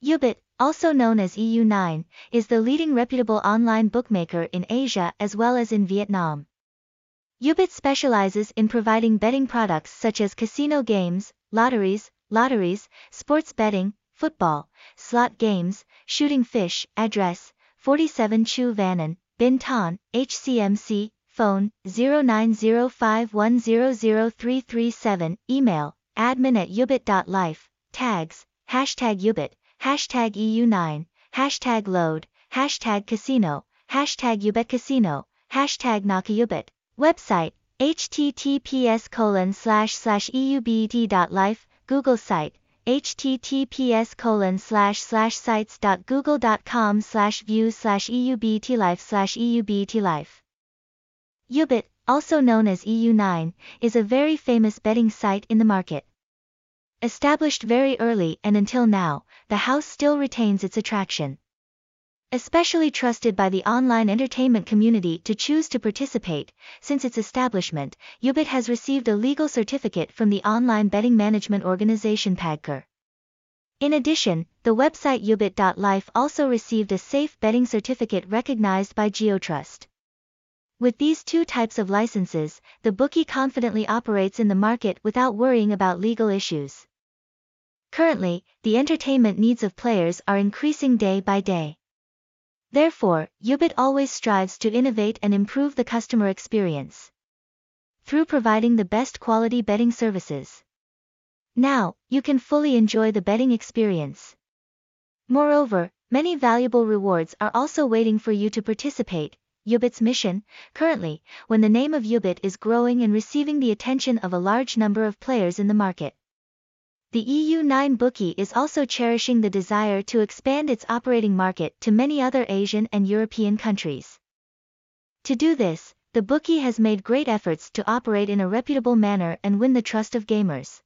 Eubet, also known as EU9, is the leading reputable online bookmaker in Asia as well as in Vietnam. Eubet specializes in providing betting products such as casino games, lotteries, lotteries, sports betting, football, slot games, shooting fish, address, 47 Chu Van Binh Thanh, HCMC, phone, 0905100337, email, admin at eubet.life, tags, hashtag eubet, hashtag EU9, hashtag lode, hashtag casino, hashtag eubetcasino, hashtag nhacaieubet. Website, https colon slash slash eubet.life, Google site, https colon slash slash sites.google.com slash view slash eubetlife slash eubetlife. Eubet, also known as EU9, is a very famous betting site in the market. Established very early and until now, the house still retains its attraction. Especially trusted by the online entertainment community to choose to participate, since its establishment, Eubet has received a legal certificate from the online betting management organization PAGCOR. In addition, the website eubet.life also received a safe betting certificate recognized by GeoTrust. With these two types of licenses, the bookie confidently operates in the market without worrying about legal issues. Currently, the entertainment needs of players are increasing day by day. Therefore, Eubet always strives to innovate and improve the customer experience through providing the best quality betting services. Now, you can fully enjoy the betting experience. Moreover, many valuable rewards are also waiting for you to participate. Eubet's mission, currently, when the name of Eubet is growing and receiving the attention of a large number of players in the market. The EU9 bookie is also cherishing the desire to expand its operating market to many other Asian and European countries. To do this, the bookie has made great efforts to operate in a reputable manner and win the trust of gamers.